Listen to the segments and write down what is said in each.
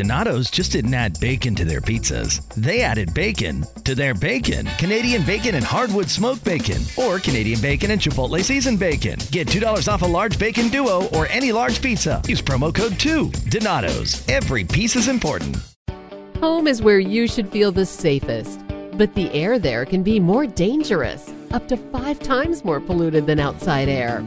Donato's just didn't add bacon to their pizzas. They added bacon to their bacon. Canadian bacon and hardwood smoked bacon, or Canadian bacon and Chipotle seasoned bacon. Get $2 off a large bacon duo or any large pizza. Use promo code 2. Donato's. Every piece is important. Home is where you should feel the safest, but the air there can be more dangerous, up to five times more polluted than outside air.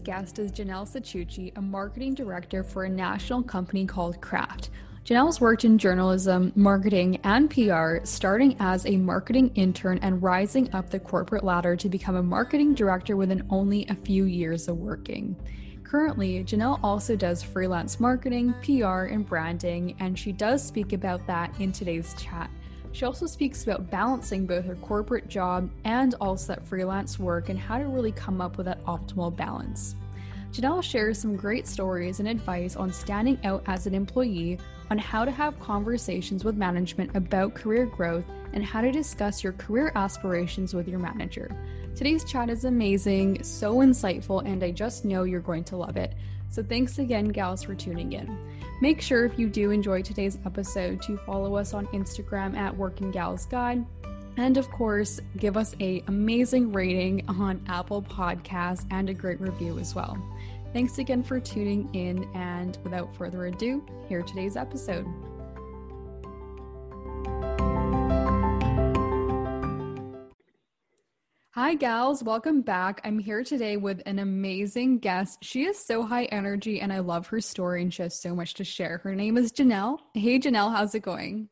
Guest is Janelle Saccucci, a marketing director for a national company called Craft. Janelle's worked in journalism, marketing, and PR, starting as a marketing intern and rising up the corporate ladder to become a marketing director within only a few years of working. Currently, Janelle also does freelance marketing, PR, and branding, and she does speak about that in today's chat. She also speaks about balancing both her corporate job and also that freelance work and how to really come up with that optimal balance. Janelle shares some great stories and advice on standing out as an employee, on how to have conversations with management about career growth, and how to discuss your career aspirations with your manager. Today's chat is amazing, so insightful, and I just know you're going to love it. So thanks again, gals, for tuning in. Make sure if you do enjoy today's episode to follow us on Instagram at Working Gals Guide. And of course, give us a amazing rating on Apple Podcasts and a great review as well. Thanks again for tuning in, and without further ado, here today's episode. Hi, gals. Welcome back. I'm here today with an amazing guest. She is so high energy and I love her story and she has so much to share. Her name is Janelle. Hey, Janelle, how's it going?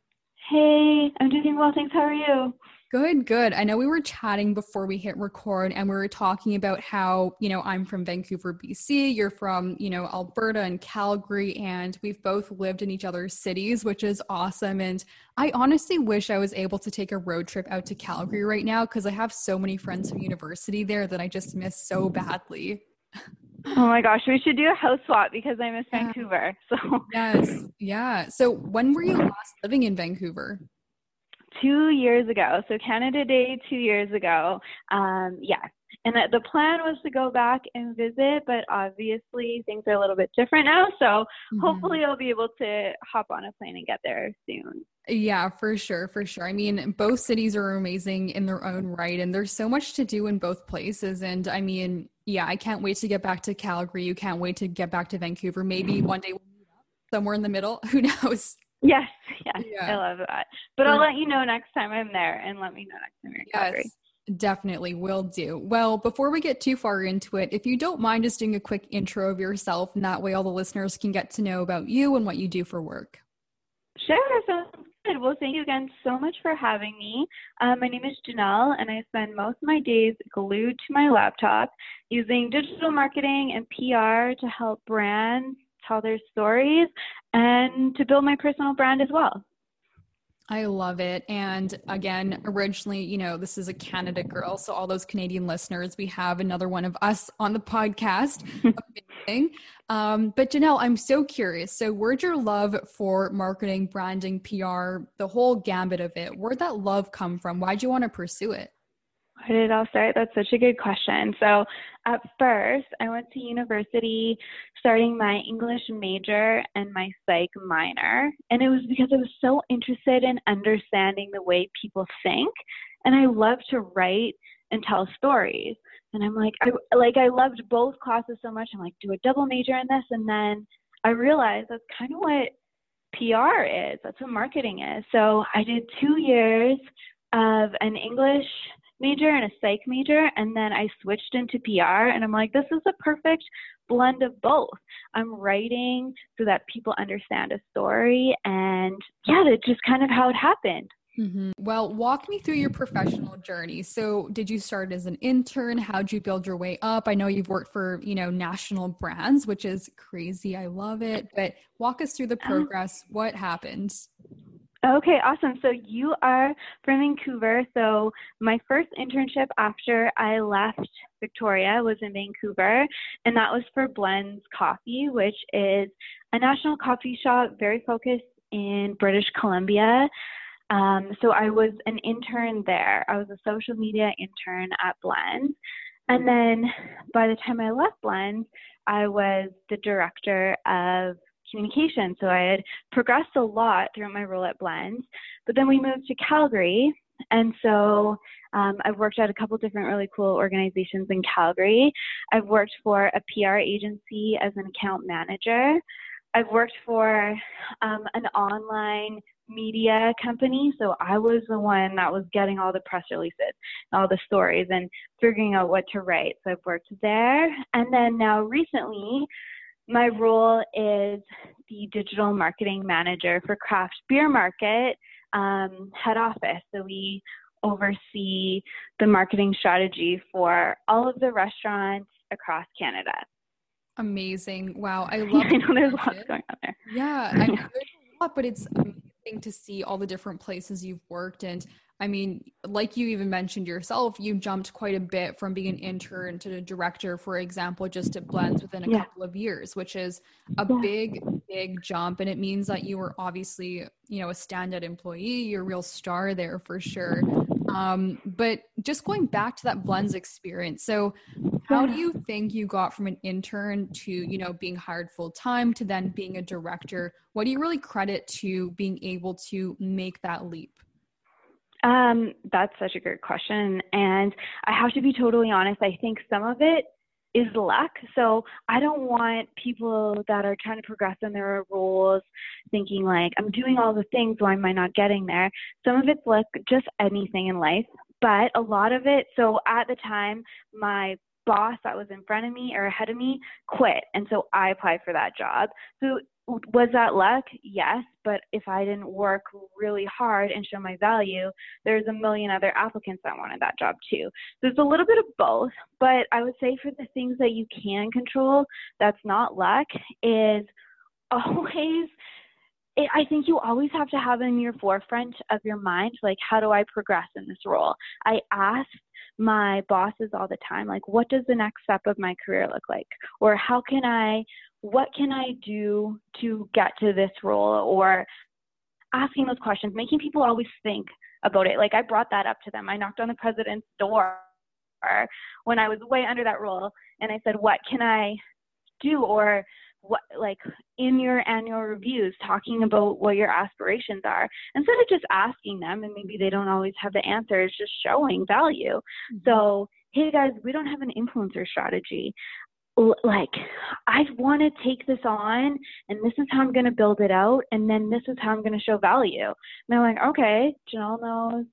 Hey, I'm doing well. Thanks. How are you? Good, good. I know we were chatting before we hit record and we were talking about how, you know, I'm from Vancouver, BC. You're from, you know, Alberta and Calgary, and we've both lived in each other's cities, which is awesome. And I honestly wish I was able to take a road trip out to Calgary right now because I have so many friends from university there that I just miss so badly. Oh my gosh, we should do a house swap because I miss yeah. Vancouver. So Yes. Yeah. So when were you last living in Vancouver? Two years ago. So Canada Day two years ago. Um, yeah. And the plan was to go back and visit, but obviously things are a little bit different now. So mm-hmm. hopefully I'll be able to hop on a plane and get there soon. Yeah, for sure, for sure. I mean, both cities are amazing in their own right, and there's so much to do in both places. And I mean, yeah, I can't wait to get back to Calgary. You can't wait to get back to Vancouver. Maybe one day we'll meet up somewhere in the middle. Who knows? Yes, yes, yeah. I love that. But I'll let you know next time I'm there, and let me know next time you're in Calgary. Yes. Definitely will do. Well, before we get too far into it, if you don't mind just doing a quick intro of yourself, and that way all the listeners can get to know about you and what you do for work. Sure, sounds good. Well, thank you again so much for having me. Um, my name is Janelle, and I spend most of my days glued to my laptop using digital marketing and PR to help brands tell their stories, and to build my personal brand as well. I love it. And again, originally, you know, this is a Canada girl. So, all those Canadian listeners, we have another one of us on the podcast. Amazing. Um, but, Janelle, I'm so curious. So, where'd your love for marketing, branding, PR, the whole gambit of it, where'd that love come from? Why'd you want to pursue it? Where did it all start? That's such a good question. So, at first, I went to university starting my English major and my psych minor. And it was because I was so interested in understanding the way people think. And I love to write and tell stories. And I'm like, I like I loved both classes so much. I'm like, do a double major in this. And then I realized that's kind of what PR is. That's what marketing is. So I did two years of an English major and a psych major, and then I switched into PR. And I'm like, this is a perfect blend of both. I'm writing so that people understand a story, and yeah, that's just kind of how it happened. Mm-hmm. Well, walk me through your professional journey. So, did you start as an intern? How'd you build your way up? I know you've worked for, you know, national brands, which is crazy. I love it. But walk us through the progress. What happened? Okay, awesome. So you are from Vancouver. So my first internship after I left Victoria was in Vancouver, and that was for Blenz Coffee, which is a national coffee shop very focused in British Columbia. Um, so I was an intern there. I was a social media intern at Blenz. And then by the time I left Blenz, I was the director of communication. So I had progressed a lot throughout my role at Blenz. But then we moved to Calgary. And so um, I've worked at a couple different really cool organizations in Calgary. I've worked for a PR agency as an account manager. I've worked for um, an online media company. So I was the one that was getting all the press releases, all the stories, and figuring out what to write. So I've worked there. And then now recently, my role is the digital marketing manager for Craft Beer Market um, head office. So we oversee the marketing strategy for all of the restaurants across Canada. Amazing. Wow. I love I know there's lots going on there. Yeah. I mean, there's a lot, but it's amazing to see all the different places you've worked. And I mean, like you even mentioned yourself, you jumped quite a bit from being an intern to a director, for example, just at Blenz within a yeah. couple of years, which is a yeah. big, big jump. And it means that you were obviously, you know, a standout employee, you're a real star there for sure. Um, but just going back to that Blenz experience. So how do you think you got from an intern to, you know, being hired full time to then being a director? What do you really credit to being able to make that leap? Um, that's such a great question. And I have to be totally honest, I think some of it is luck. So I don't want people that are trying to progress in their roles thinking like, I'm doing all the things, why am I not getting there? Some of it's luck, just anything in life. But a lot of it, so at the time, my boss that was in front of me or ahead of me quit. And so I applied for that job. So was that luck? Yes, but if I didn't work really hard and show my value, there's a million other applicants that wanted that job too. So it's a little bit of both, but I would say for the things that you can control, that's not luck, is always I think you always have to have in your forefront of your mind, like, how do I progress in this role? I ask my bosses all the time, like, what does the next step of my career look like? Or how can I what can I do to get to this role? Or asking those questions, making people always think about it. Like I brought that up to them. I knocked on the president's door when I was way under that role and I said, What can I do? Or what like in your annual reviews talking about what your aspirations are instead of just asking them and maybe they don't always have the answers just showing value mm-hmm. so hey guys we don't have an influencer strategy like I want to take this on and this is how I'm going to build it out and then this is how I'm going to show value. And they're like, okay, Janelle knows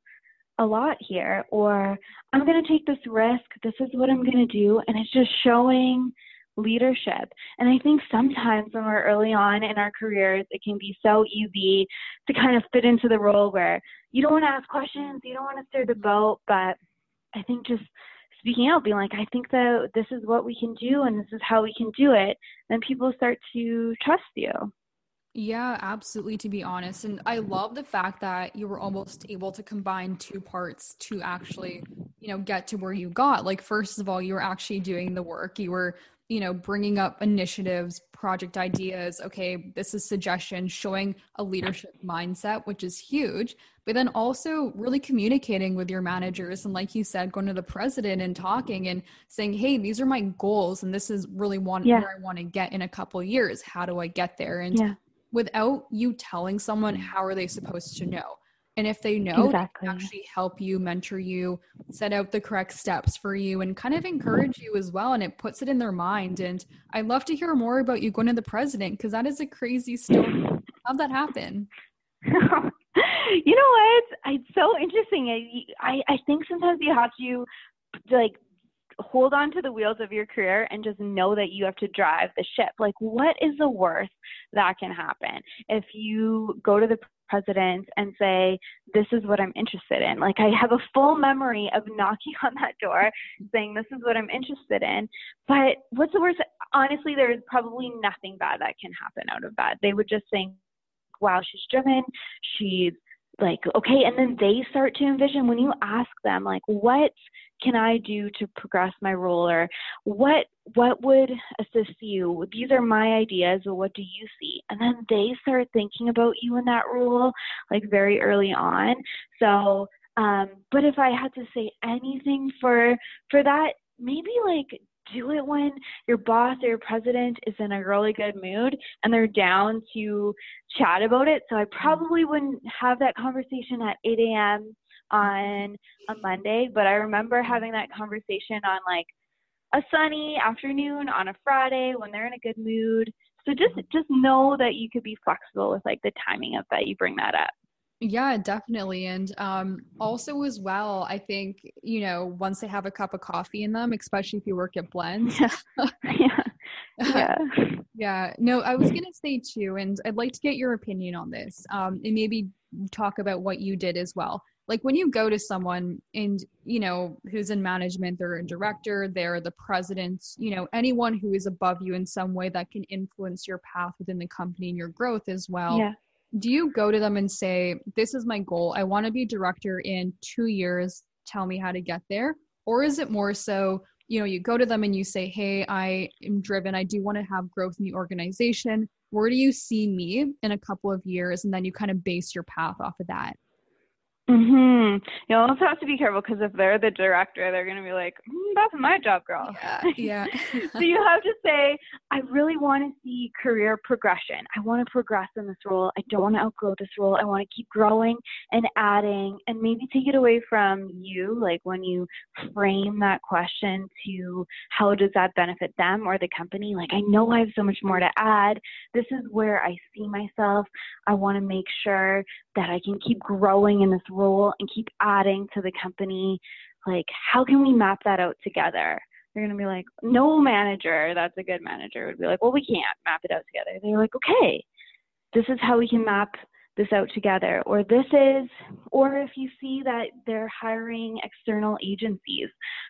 a lot here or I'm going to take this risk. This is what I'm going to do and it's just showing leadership. And I think sometimes when we're early on in our careers, it can be so easy to kind of fit into the role where you don't want to ask questions, you don't want to stir the boat, but I think just speaking out, being like, I think that this is what we can do and this is how we can do it, then people start to trust you. Yeah, absolutely, to be honest. And I love the fact that you were almost able to combine two parts to actually, you know, get to where you got. Like, first of all, you were actually doing the work, you were you know bringing up initiatives project ideas okay this is suggestion showing a leadership mindset which is huge but then also really communicating with your managers and like you said going to the president and talking and saying hey these are my goals and this is really one yeah. where i want to get in a couple years how do i get there and yeah. without you telling someone mm. how are they supposed to know and if they know, exactly. they actually help you, mentor you, set out the correct steps for you, and kind of encourage you as well. And it puts it in their mind. And I'd love to hear more about you going to the president because that is a crazy story. How'd that happen? you know what? It's so interesting. I, I think sometimes you have to like hold on to the wheels of your career and just know that you have to drive the ship. Like, what is the worst that can happen if you go to the president and say, This is what I'm interested in. Like, I have a full memory of knocking on that door saying, This is what I'm interested in. But what's the worst? Honestly, there is probably nothing bad that can happen out of that. They would just think, wow, she's driven, she's like okay and then they start to envision when you ask them like what can i do to progress my role or what what would assist you? These are my ideas or what do you see? And then they start thinking about you in that role like very early on. So um but if i had to say anything for for that maybe like do it when your boss or your president is in a really good mood and they're down to chat about it. So I mm-hmm. probably wouldn't have that conversation at 8 a.m. on a Monday, but I remember having that conversation on like a sunny afternoon on a Friday when they're in a good mood. So just mm-hmm. just know that you could be flexible with like the timing of that you bring that up. Yeah, definitely. And um, also, as well, I think, you know, once they have a cup of coffee in them, especially if you work at Blenz. Yeah. yeah. yeah. yeah. No, I was going to say too, and I'd like to get your opinion on this um, and maybe talk about what you did as well. Like when you go to someone and, you know, who's in management, they're a director, they're the president, you know, anyone who is above you in some way that can influence your path within the company and your growth as well. Yeah do you go to them and say, This is my goal. I want to be director in two years. Tell me how to get there? Or is it more so, you know, you go to them and you say, Hey, I am driven. I do want to have growth in the organization. Where do you see me in a couple of years? And then you kind of base your path off of that. Mhm. You also have to be careful because if they're the director, they're going to be like, mm, "That's my job, girl." Yeah. Yeah. so you have to say, "I really want to see career progression. I want to progress in this role. I don't want to outgrow this role. I want to keep growing and adding, and maybe take it away from you, like when you frame that question to how does that benefit them or the company? Like, I know I have so much more to add. This is where I see myself. I want to make sure that I can keep growing in this role and keep adding to the company. Like, how can we map that out together? They're going to be like, no manager that's a good manager would be like, well, we can't map it out together. They're like, okay, this is how we can map this out together. Or this is, or if you see that they're hiring external agencies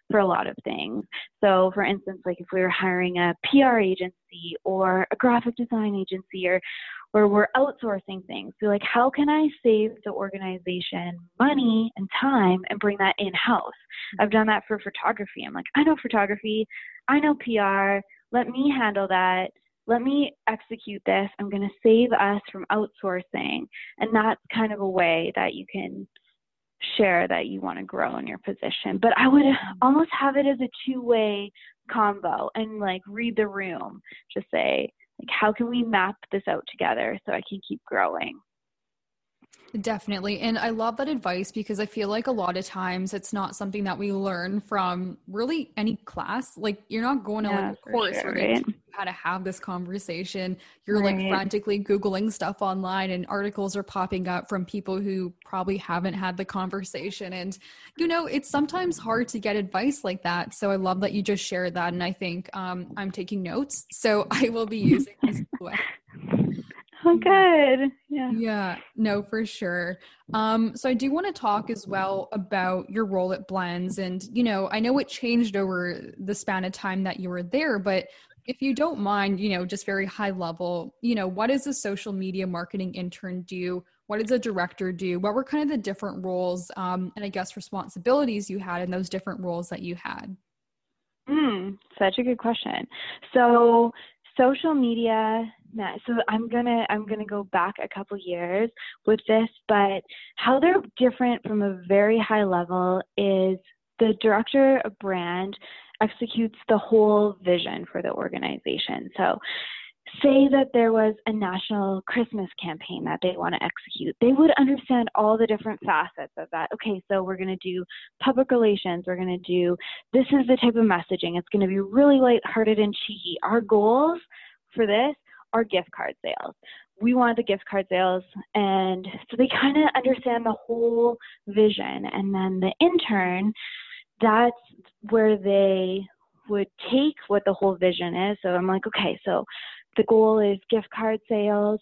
for a lot of things. So, for instance, like if we were hiring a PR agency or a graphic design agency or where we're outsourcing things. So, like, how can I save the organization money and time and bring that in house? I've done that for photography. I'm like, I know photography, I know PR, let me handle that. Let me execute this. I'm going to save us from outsourcing. And that's kind of a way that you can share that you want to grow in your position. But I would almost have it as a two way combo and like read the room. Just say, like, how can we map this out together so I can keep growing? Definitely. And I love that advice because I feel like a lot of times it's not something that we learn from really any class. Like you're not going to yeah, like a course sure, right? How to have this conversation. You're right. like frantically Googling stuff online and articles are popping up from people who probably haven't had the conversation. And, you know, it's sometimes hard to get advice like that. So I love that you just shared that. And I think um, I'm taking notes. So I will be using this. Oh, good. Yeah. Yeah. No, for sure. Um, so I do want to talk as well about your role at Blenz, and you know, I know it changed over the span of time that you were there, but if you don't mind, you know, just very high level, you know, what does a social media marketing intern do? What does a director do? What were kind of the different roles um, and I guess responsibilities you had in those different roles that you had? Mm, such a good question. So social media so i'm gonna i'm gonna go back a couple years with this but how they're different from a very high level is the director of brand executes the whole vision for the organization so say that there was a national Christmas campaign that they want to execute, they would understand all the different facets of that. Okay, so we're going to do public relations, we're going to do this is the type of messaging. It's going to be really lighthearted and cheeky. Our goals for this are gift card sales. We want the gift card sales, and so they kind of understand the whole vision. And then the intern, that's where they would take what the whole vision is. So I'm like, okay, so the goal is gift card sales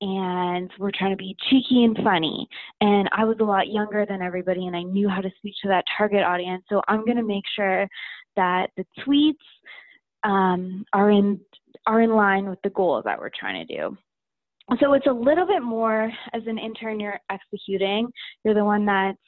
and we're trying to be cheeky and funny. And I was a lot younger than everybody and I knew how to speak to that target audience. So I'm going to make sure that the tweets um, are in are in line with the goals that we're trying to do. so it's a little bit more as an intern, you're executing, you're the one that's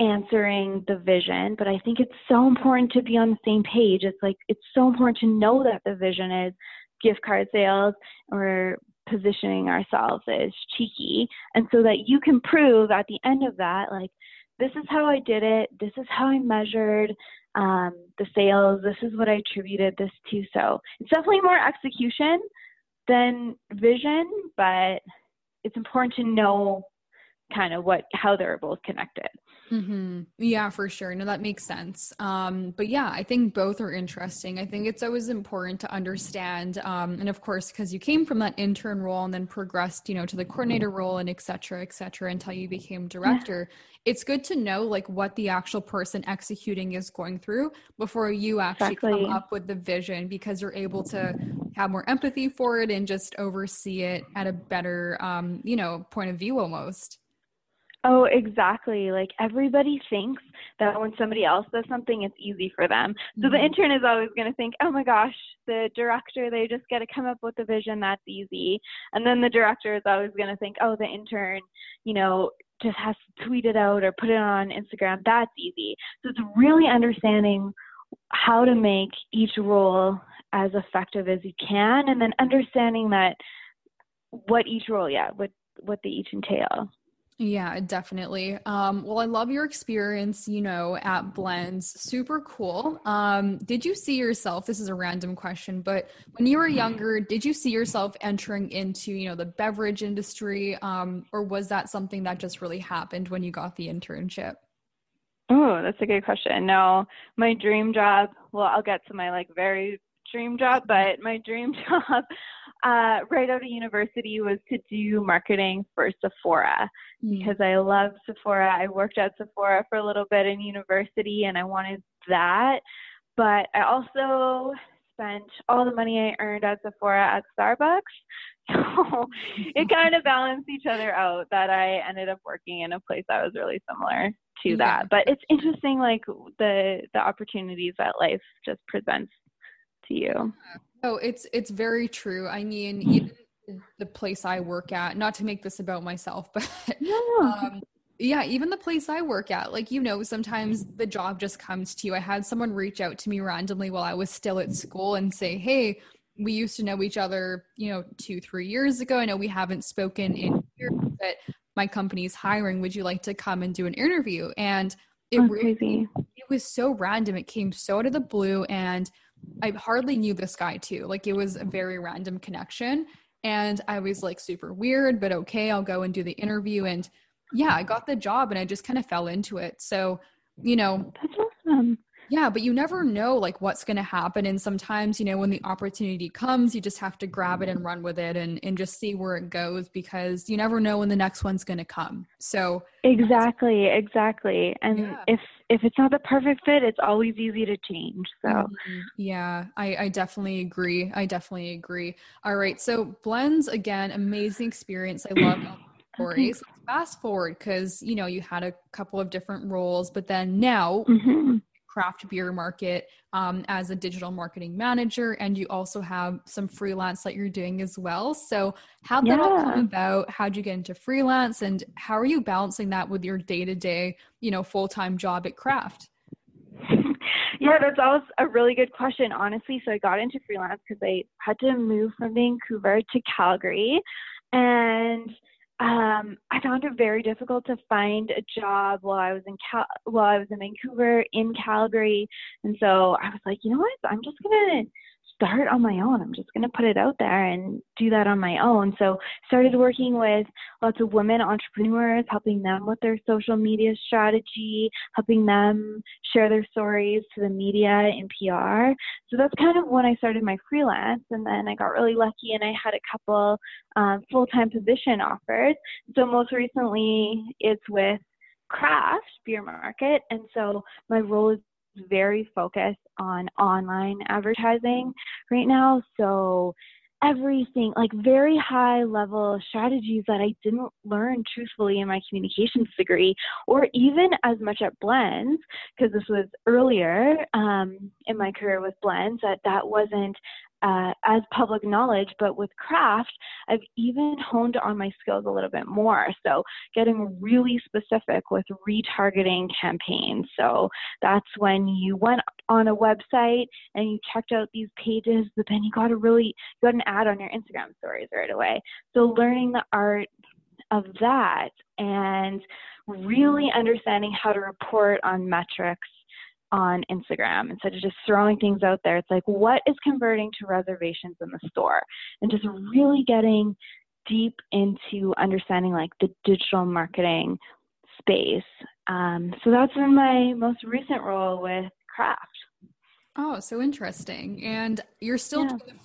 answering the vision, but I think it's so important to be on the same page. It's like it's so important to know that the vision is gift card sales or positioning ourselves as cheeky and so that you can prove at the end of that like this is how I did it, this is how I measured um, the sales, this is what I attributed this to. So it's definitely more execution than vision, but it's important to know kind of what how they're both connected. Mm-hmm. Yeah, for sure. No, that makes sense. Um, but yeah, I think both are interesting. I think it's always important to understand, um, and of course, because you came from that intern role and then progressed, you know, to the coordinator role and et cetera, et cetera, until you became director. Yeah. It's good to know like what the actual person executing is going through before you actually exactly. come up with the vision, because you're able to have more empathy for it and just oversee it at a better, um, you know, point of view almost. Oh, exactly. Like everybody thinks that when somebody else does something, it's easy for them. So the mm-hmm. intern is always going to think, oh my gosh, the director, they just got to come up with a vision that's easy. And then the director is always going to think, oh, the intern, you know, just has to tweet it out or put it on Instagram. That's easy. So it's really understanding how to make each role as effective as you can and then understanding that what each role, yeah, what, what they each entail. Yeah, definitely. Um, well, I love your experience, you know, at Blenz. Super cool. Um, did you see yourself? This is a random question, but when you were younger, did you see yourself entering into, you know, the beverage industry? Um, or was that something that just really happened when you got the internship? Oh, that's a good question. No, my dream job, well, I'll get to my like very dream job, but my dream job uh, right out of university was to do marketing for Sephora mm. because I love Sephora. I worked at Sephora for a little bit in university and I wanted that. But I also spent all the money I earned at Sephora at Starbucks. So it kind of balanced each other out that I ended up working in a place that was really similar to yeah. that. But it's interesting like the the opportunities that life just presents to you. Oh, it's it's very true. I mean, even the place I work at, not to make this about myself, but um, yeah, even the place I work at, like you know, sometimes the job just comes to you. I had someone reach out to me randomly while I was still at school and say, "Hey, we used to know each other, you know, two, three years ago. I know we haven't spoken in years, but my company's hiring. Would you like to come and do an interview?" And it oh, really, it was so random. It came so out of the blue, and I hardly knew this guy too. Like it was a very random connection. And I was like super weird, but okay, I'll go and do the interview. And yeah, I got the job and I just kind of fell into it. So, you know, that's awesome. Yeah, but you never know like what's going to happen and sometimes, you know, when the opportunity comes, you just have to grab it and run with it and and just see where it goes because you never know when the next one's going to come. So Exactly, exactly. And yeah. if if it's not the perfect fit, it's always easy to change. So mm-hmm. yeah, I I definitely agree. I definitely agree. All right. So Blenz again, amazing experience. I love stories. Fast forward because you know you had a couple of different roles, but then now mm-hmm craft beer market um, as a digital marketing manager, and you also have some freelance that you're doing as well. So, how did yeah. that all come about? How'd you get into freelance, and how are you balancing that with your day to day, you know, full time job at Craft? yeah, that's always a really good question, honestly. So I got into freelance because I had to move from Vancouver to Calgary, and um, I found it very difficult to find a job while I was in Cal- while I was in Vancouver, in Calgary, and so I was like, you know what? I'm just gonna start on my own. I'm just going to put it out there and do that on my own. So started working with lots of women entrepreneurs, helping them with their social media strategy, helping them share their stories to the media and PR. So that's kind of when I started my freelance. And then I got really lucky and I had a couple um, full-time position offers. So most recently it's with Craft Beer Market. And so my role is very focused on online advertising right now. So everything like very high level strategies that I didn't learn truthfully in my communications degree or even as much at Blenz because this was earlier um, in my career with Blenz that that wasn't uh, as public knowledge, but with craft, I've even honed on my skills a little bit more. So, getting really specific with retargeting campaigns. So, that's when you went on a website and you checked out these pages, but then you got a really got an ad on your Instagram stories right away. So, learning the art of that and really understanding how to report on metrics on Instagram instead of just throwing things out there. It's like, what is converting to reservations in the store? And just really getting deep into understanding like the digital marketing space. Um, so that's been my most recent role with Craft. Oh, so interesting. And you're still yeah. doing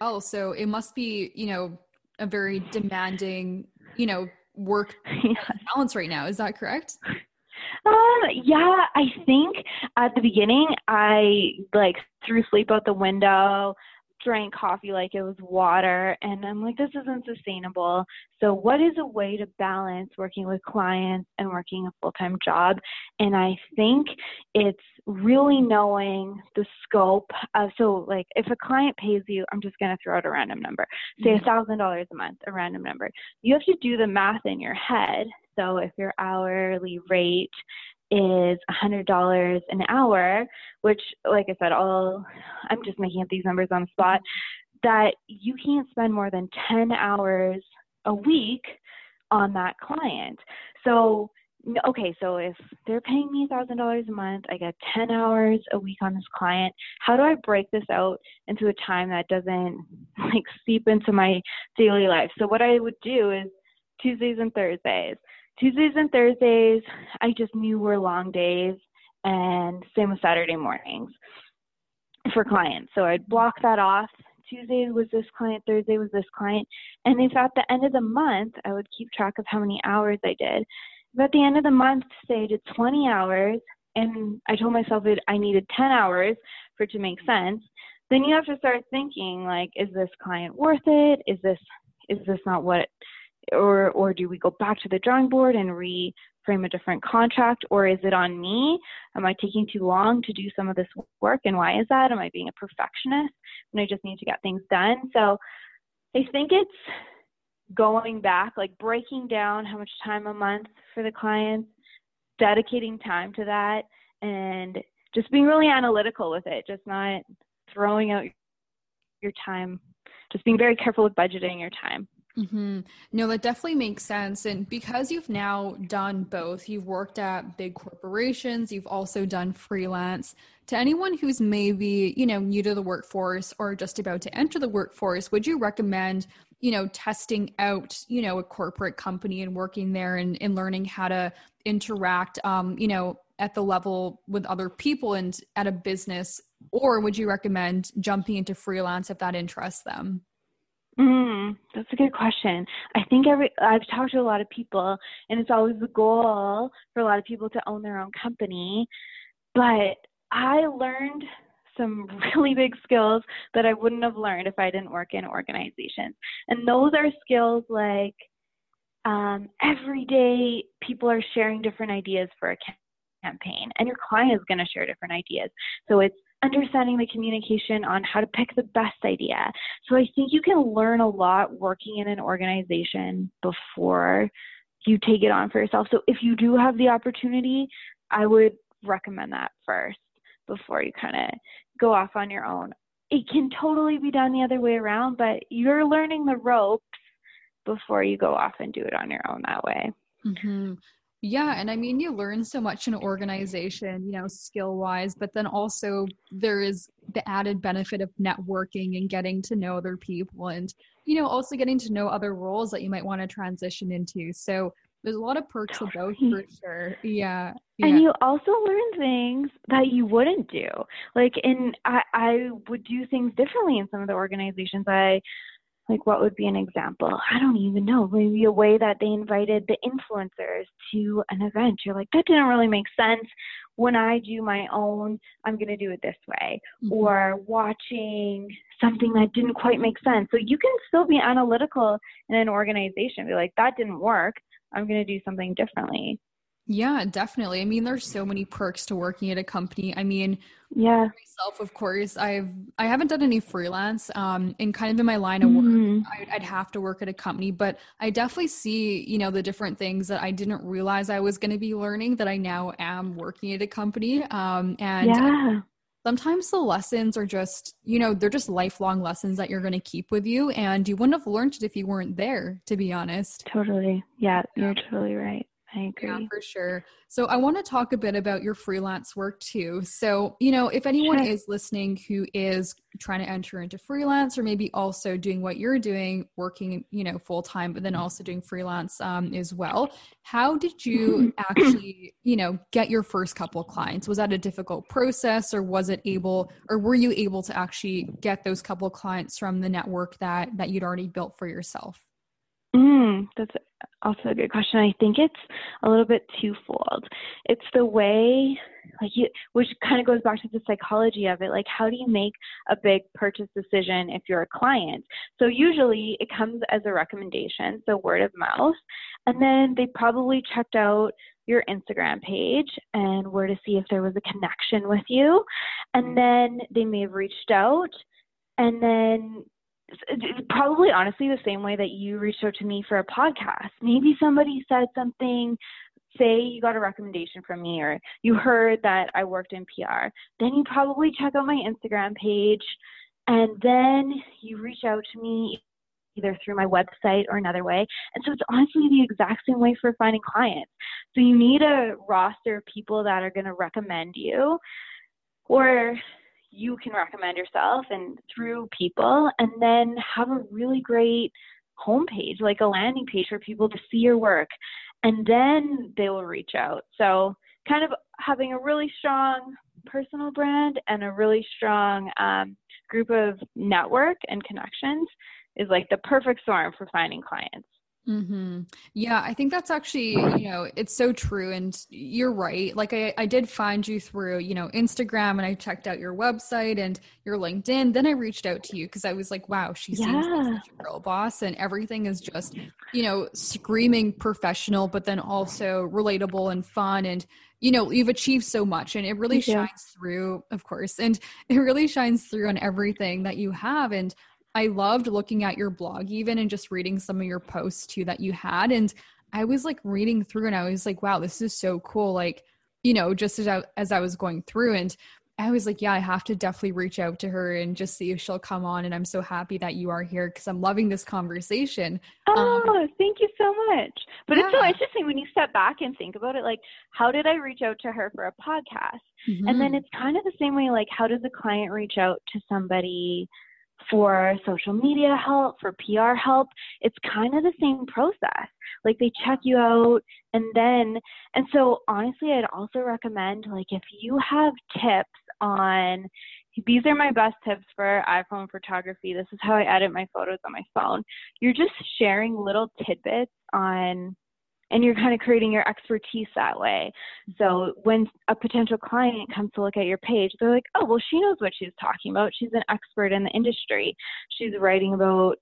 well, so it must be, you know, a very demanding, you know, work yeah. balance right now. Is that correct? Um, yeah, I think at the beginning I like threw sleep out the window, drank coffee like it was water, and I'm like, this isn't sustainable. So, what is a way to balance working with clients and working a full time job? And I think it's really knowing the scope of so like if a client pays you, I'm just gonna throw out a random number, say a mm-hmm. thousand dollars a month, a random number. You have to do the math in your head so if your hourly rate is $100 an hour, which, like I said, all I'm just making up these numbers on the spot, that you can't spend more than 10 hours a week on that client. So, okay, so if they're paying me $1,000 a month, I get 10 hours a week on this client. How do I break this out into a time that doesn't like seep into my daily life? So, what I would do is Tuesdays and Thursdays. Tuesdays and Thursdays, I just knew were long days, and same with Saturday mornings for clients. So I'd block that off. Tuesday was this client, Thursday was this client, and if at the end of the month, I would keep track of how many hours I did. If at the end of the month, say I did 20 hours, and I told myself that I needed 10 hours for it to make sense, then you have to start thinking like, is this client worth it? Is this is this not what or or do we go back to the drawing board and reframe a different contract? Or is it on me? Am i taking too long to do some of this work? And why is that? Am i being a perfectionist and i just need to get things done? So i think it's going back like breaking down how much time a month for the clients dedicating time to that and just being really analytical with it just not throwing out your time just being very careful with budgeting your time Mm-hmm. No, that definitely makes sense. And because you've now done both, you've worked at big corporations, you've also done freelance. To anyone who's maybe, you know, new to the workforce or just about to enter the workforce, would you recommend, you know, testing out, you know, a corporate company and working there and, and learning how to interact, um, you know, at the level with other people and at a business? Or would you recommend jumping into freelance if that interests them? Mm, that's a good question. I think every I've talked to a lot of people, and it's always the goal for a lot of people to own their own company. But I learned some really big skills that I wouldn't have learned if I didn't work in organizations, and those are skills like um, every day people are sharing different ideas for a campaign, and your client is going to share different ideas. So it's understanding the communication on how to pick the best idea. So I think you can learn a lot working in an organization before you take it on for yourself. So if you do have the opportunity, I would recommend that first before you kind of go off on your own. It can totally be done the other way around, but you're learning the ropes before you go off and do it on your own that way. Mm-hmm. Yeah, and I mean, you learn so much in organization, you know, skill wise, but then also there is the added benefit of networking and getting to know other people and, you know, also getting to know other roles that you might want to transition into. So there's a lot of perks of both for sure. Yeah, yeah. And you also learn things that you wouldn't do. Like in I, I would do things differently in some of the organizations I like what would be an example? I don't even know. Maybe a way that they invited the influencers to an event. You're like that didn't really make sense. When i do my own i'm going to do it this way mm-hmm. or watching something that didn't quite make sense. So you can still be analytical in an organization be like that didn't work. I'm going to do something differently Yeah, definitely. I mean, there's so many perks to working at a company. I mean, yeah. Myself, of course, I've I haven't done any freelance. Um, and kind of in my line of work, mm-hmm. I'd, I'd, have to work at a company, but I definitely see, you know, the different things that I didn't realize I was going to be learning that I now am working at a company. Um, and yeah. sometimes the lessons are just, you know, they're just lifelong lessons that you're going to keep with you, and you wouldn't have learned it if you weren't there. To be honest. Totally. Yeah, you're totally right. I agree. Yeah, for sure. So I want to talk a bit about your freelance work too. So, you know, if anyone sure. is listening who is trying to enter into freelance or maybe also doing what you're doing, working, you know, full time, but then also doing freelance um, as well, how did you actually, you know, get your first couple clients? Was that a difficult process or was it able, or were you able to actually get those couple clients from the network that, that you'd already built for yourself? Mm, that's also a good question. I think it's a little bit twofold. It's the way, like, you, which kind of goes back to the psychology of it. Like, how do you make a big purchase decision if you're a client? So, usually it comes as a recommendation, so word of mouth. And then they probably checked out your Instagram page and were to see if there was a connection with you. And then they may have reached out and then probably honestly the same way that you reached out to me for a podcast. Maybe somebody said something, say you got a recommendation from me or you heard that I worked in PR. Then you probably check out my Instagram page and then you reach out to me either through my website or another way. And so it's honestly the exact same way for finding clients. So you need a roster of people that are going to recommend you or you can recommend yourself and through people and then have a really great homepage like a landing page for people to see your work and then they will reach out. So kind of having a really strong personal brand and a really strong um, group of network and connections is like the perfect storm for finding clients Mm-hmm. Yeah, I think that's actually, you know, it's so true. And you're right. Like, I, I did find you through, you know, Instagram and I checked out your website and your LinkedIn. Then I reached out to you because I was like, wow, she yeah. seems like such a girl boss and everything is just, you know, screaming professional, but then also relatable and fun. And, you know, you've achieved so much and it really shines through, of course. And it really shines through on everything that you have. And, I loved looking at your blog even and just reading some of your posts too that you had. And I was like reading through and I was like, wow, this is so cool. Like, you know, just as I, as I was going through and I was like, yeah, I have to definitely reach out to her and just see if she'll come on. And I'm so happy that you are here because I'm loving this conversation. Oh, um, thank you so much. But yeah. it's so interesting when you step back and think about it. Like, how did I reach out to her for a podcast? Mm-hmm. And then mm-hmm. it's kind of the same way. Like, how does a client reach out to somebody? For social media help, for PR help, it's kind of the same process. Like they check you out and then, and so honestly, I'd also recommend like if you have tips on, these are my best tips for iPhone photography. This is how I edit my photos on my phone. You're just sharing little tidbits on and you're kind of creating your expertise that way. So when a potential client comes to look at your page, they're like, oh, well, she knows what she's talking about. She's an expert in the industry. She's writing about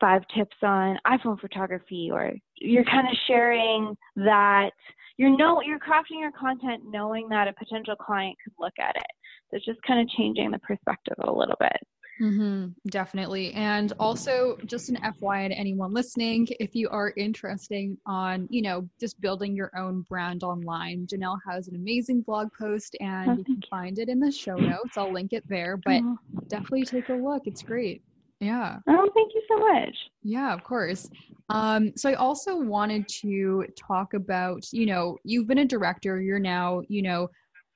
five tips on iPhone photography, or you're kind of sharing that you're know you're crafting your content knowing that a potential client could look at it. So it's just kind of changing the perspective a little bit. Mm-hmm, definitely. And also, just an FYI to anyone listening, if you are interested on, you know, just building your own brand online, Janelle has an amazing blog post and oh, you can find it in the show notes. I'll link it there, but oh. definitely take a look. It's great. Yeah. Oh, thank you so much. Yeah, of course. Um, so I also wanted to talk about, you know, you've been a director, you're now, you know,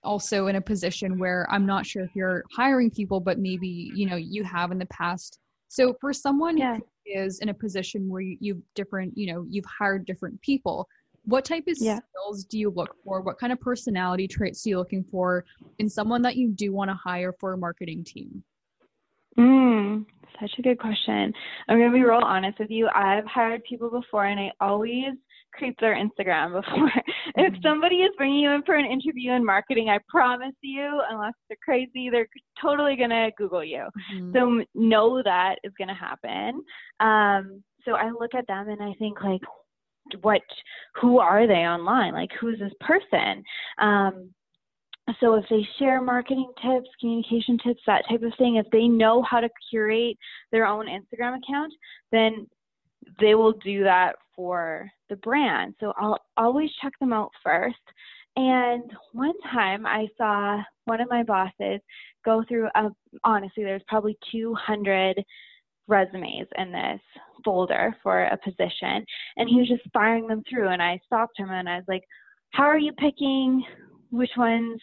also in a position where I'm not sure if you're hiring people, but maybe, you know, you have in the past. So for someone yeah. who is in a position where you, you've different, you know, you've hired different people, what type of yeah. skills do you look for? What kind of personality traits are you looking for in someone that you do want to hire for a marketing team? Mm, such a good question. I'm going to be real honest with you. I've hired people before and I always creep their Instagram before. if mm-hmm. somebody is bringing you in for an interview in marketing, I promise you, unless they're crazy, they're totally going to Google you. Mm-hmm. So know that is going to happen. Um, so I look at them and I think like, what who are they online like who's this person um, so if they share marketing tips communication tips that type of thing if they know how to curate their own instagram account then they will do that for the brand so i'll always check them out first and one time i saw one of my bosses go through a honestly there's probably 200 resumes in this folder for a position and he was just firing them through and I stopped him and I was like, "How are you picking which ones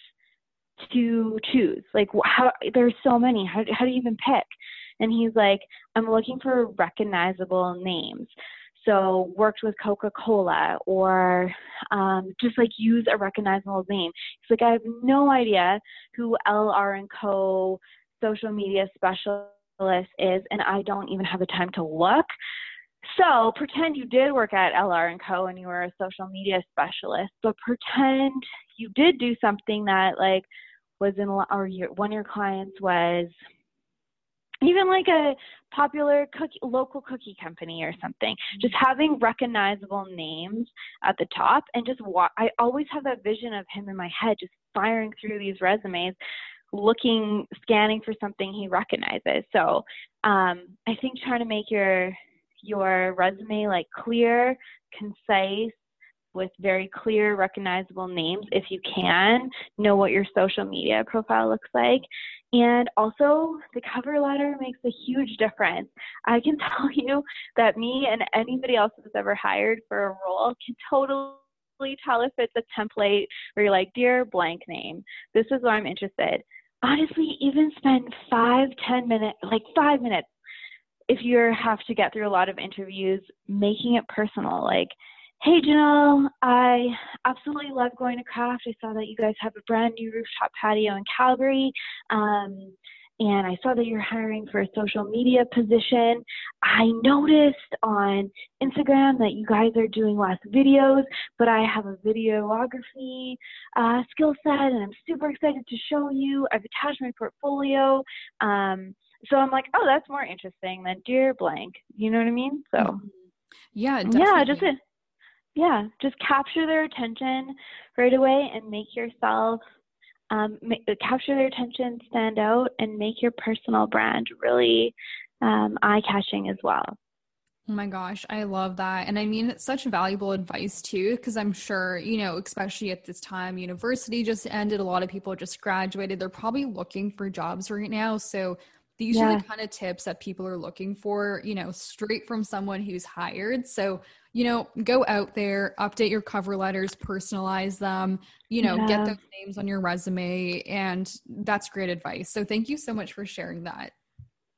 to choose? Like how there's so many. How how do you even pick?" And he's like, "I'm looking for recognizable names." So worked with Coca-Cola or um, just like use a recognizable name. He's like, I have no idea who LR and Co. social media specialist is, and I don't even have the time to look. So pretend you did work at LR and Co. and you were a social media specialist, but pretend you did do something that like was in or your, one of your clients was even like a popular cookie, local cookie company or something. Just having recognizable names at the top and just wa- I always have that vision of him in my head, just firing through these resumes looking, scanning for something he recognizes. So um, I think trying to make your your resume like clear, concise, with very clear, recognizable names if you can. Know what your social media profile looks like. And also, the cover letter makes a huge difference. I can tell you that me and anybody else that's ever hired for a role can totally tell if it's a template where you're like, dear blank name, this is what I'm interested honestly even spend five ten minutes like five minutes if you have to get through a lot of interviews making it personal like hey janelle i absolutely love going to craft i saw that you guys have a brand new rooftop patio in calgary um, and I saw that you're hiring for a social media position. I noticed on Instagram that you guys are doing less videos, but I have a videography uh, skill set and I'm super excited to show you. I've attached my portfolio. Um, so I'm like, oh, that's more interesting than dear blank. You know what I mean? So, mm-hmm. yeah, definitely. yeah, just a, yeah, just capture their attention right away and make yourself um, make, capture their attention, stand out, and make your personal brand really um, eye catching as well. Oh my gosh, I love that. And I mean, it's such valuable advice too, because I'm sure, you know, especially at this time, university just ended, a lot of people just graduated. They're probably looking for jobs right now. So these yeah. are the kind of tips that people are looking for, you know, straight from someone who's hired. So you know, go out there, update your cover letters, personalize them, you know, yeah. get those names on your resume. And that's great advice. So thank you so much for sharing that.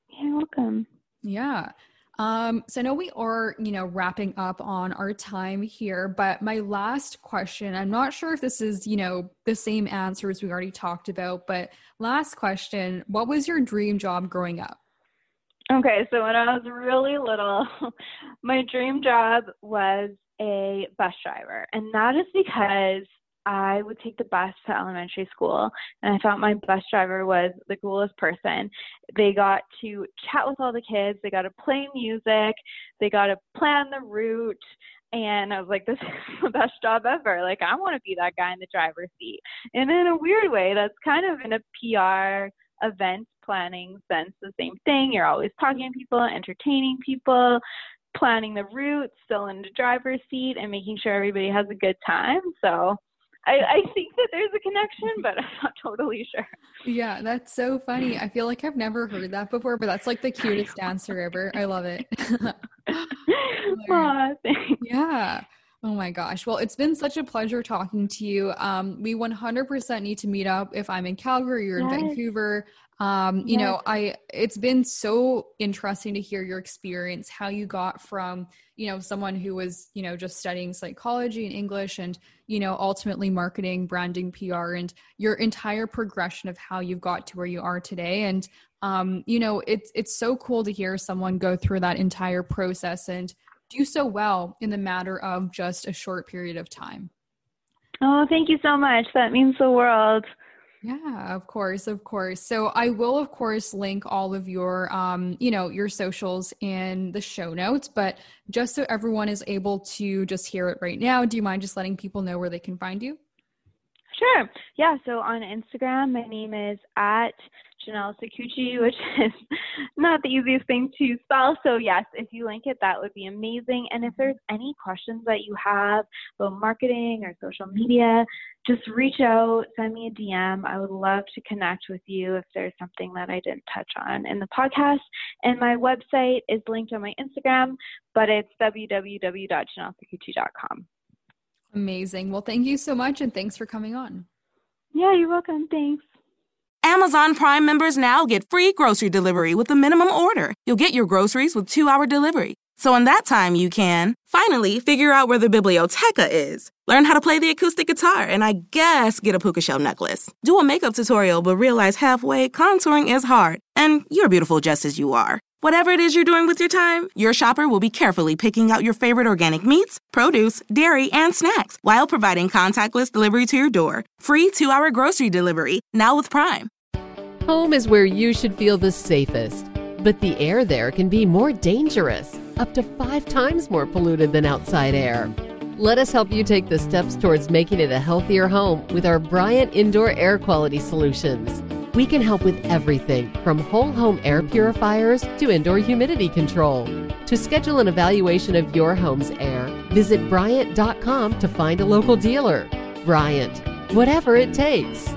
You're welcome. Yeah. Um, so I know we are, you know, wrapping up on our time here, but my last question, I'm not sure if this is, you know, the same answers we already talked about, but last question, what was your dream job growing up? Okay, so when I was really little, my dream job was a bus driver. And that is because I would take the bus to elementary school, and I thought my bus driver was the coolest person. They got to chat with all the kids, they got to play music, they got to plan the route. And I was like, this is the best job ever. Like, I want to be that guy in the driver's seat. And in a weird way, that's kind of in a PR event planning sense the same thing. You're always talking to people, entertaining people, planning the route, still in the driver's seat, and making sure everybody has a good time. So I, I think that there's a connection, but I'm not totally sure. Yeah, that's so funny. I feel like I've never heard that before, but that's like the cutest answer ever. I love it. Aww, yeah. Oh my gosh. Well, it's been such a pleasure talking to you. Um, we 100% need to meet up if I'm in Calgary or in yes. Vancouver. Um, you yes. know, I it's been so interesting to hear your experience, how you got from, you know, someone who was, you know, just studying psychology and English and, you know, ultimately marketing, branding, PR and your entire progression of how you've got to where you are today. And um, you know, it's it's so cool to hear someone go through that entire process and do so well in the matter of just a short period of time. Oh, thank you so much. That means the world. Yeah, of course, of course. So I will, of course, link all of your, um, you know, your socials in the show notes. But just so everyone is able to just hear it right now, do you mind just letting people know where they can find you? Sure. Yeah. So on Instagram, my name is at Janelle Saccucci, which is not the easiest thing to spell. So yes, if you link it, that would be amazing. And if there's any questions that you have about marketing or social media, just reach out, send me a DM. I would love to connect with you if there's something that I didn't touch on in the podcast. And my website is linked on my Instagram, but it's www.janellesaccucci.com. Amazing. Well, thank you so much and thanks for coming on. Yeah, you're welcome. Thanks. Amazon Prime members now get free grocery delivery with a minimum order. You'll get your groceries with two hour delivery. So in that time, you can finally figure out where the biblioteca is, learn how to play the acoustic guitar, and I guess get a puka shell necklace. Do a makeup tutorial, but realize halfway contouring is hard, and you're beautiful just as you are. Whatever it is you're doing with your time, your shopper will be carefully picking out your favorite organic meats, produce, dairy, and snacks while providing contactless delivery to your door. Free two hour grocery delivery, now with Prime. Home is where you should feel the safest, but the air there can be more dangerous, up to five times more polluted than outside air. Let us help you take the steps towards making it a healthier home with our Bryant Indoor Air Quality Solutions. We can help with everything from whole home air purifiers to indoor humidity control. To schedule an evaluation of your home's air, visit Bryant.com to find a local dealer. Bryant, whatever it takes.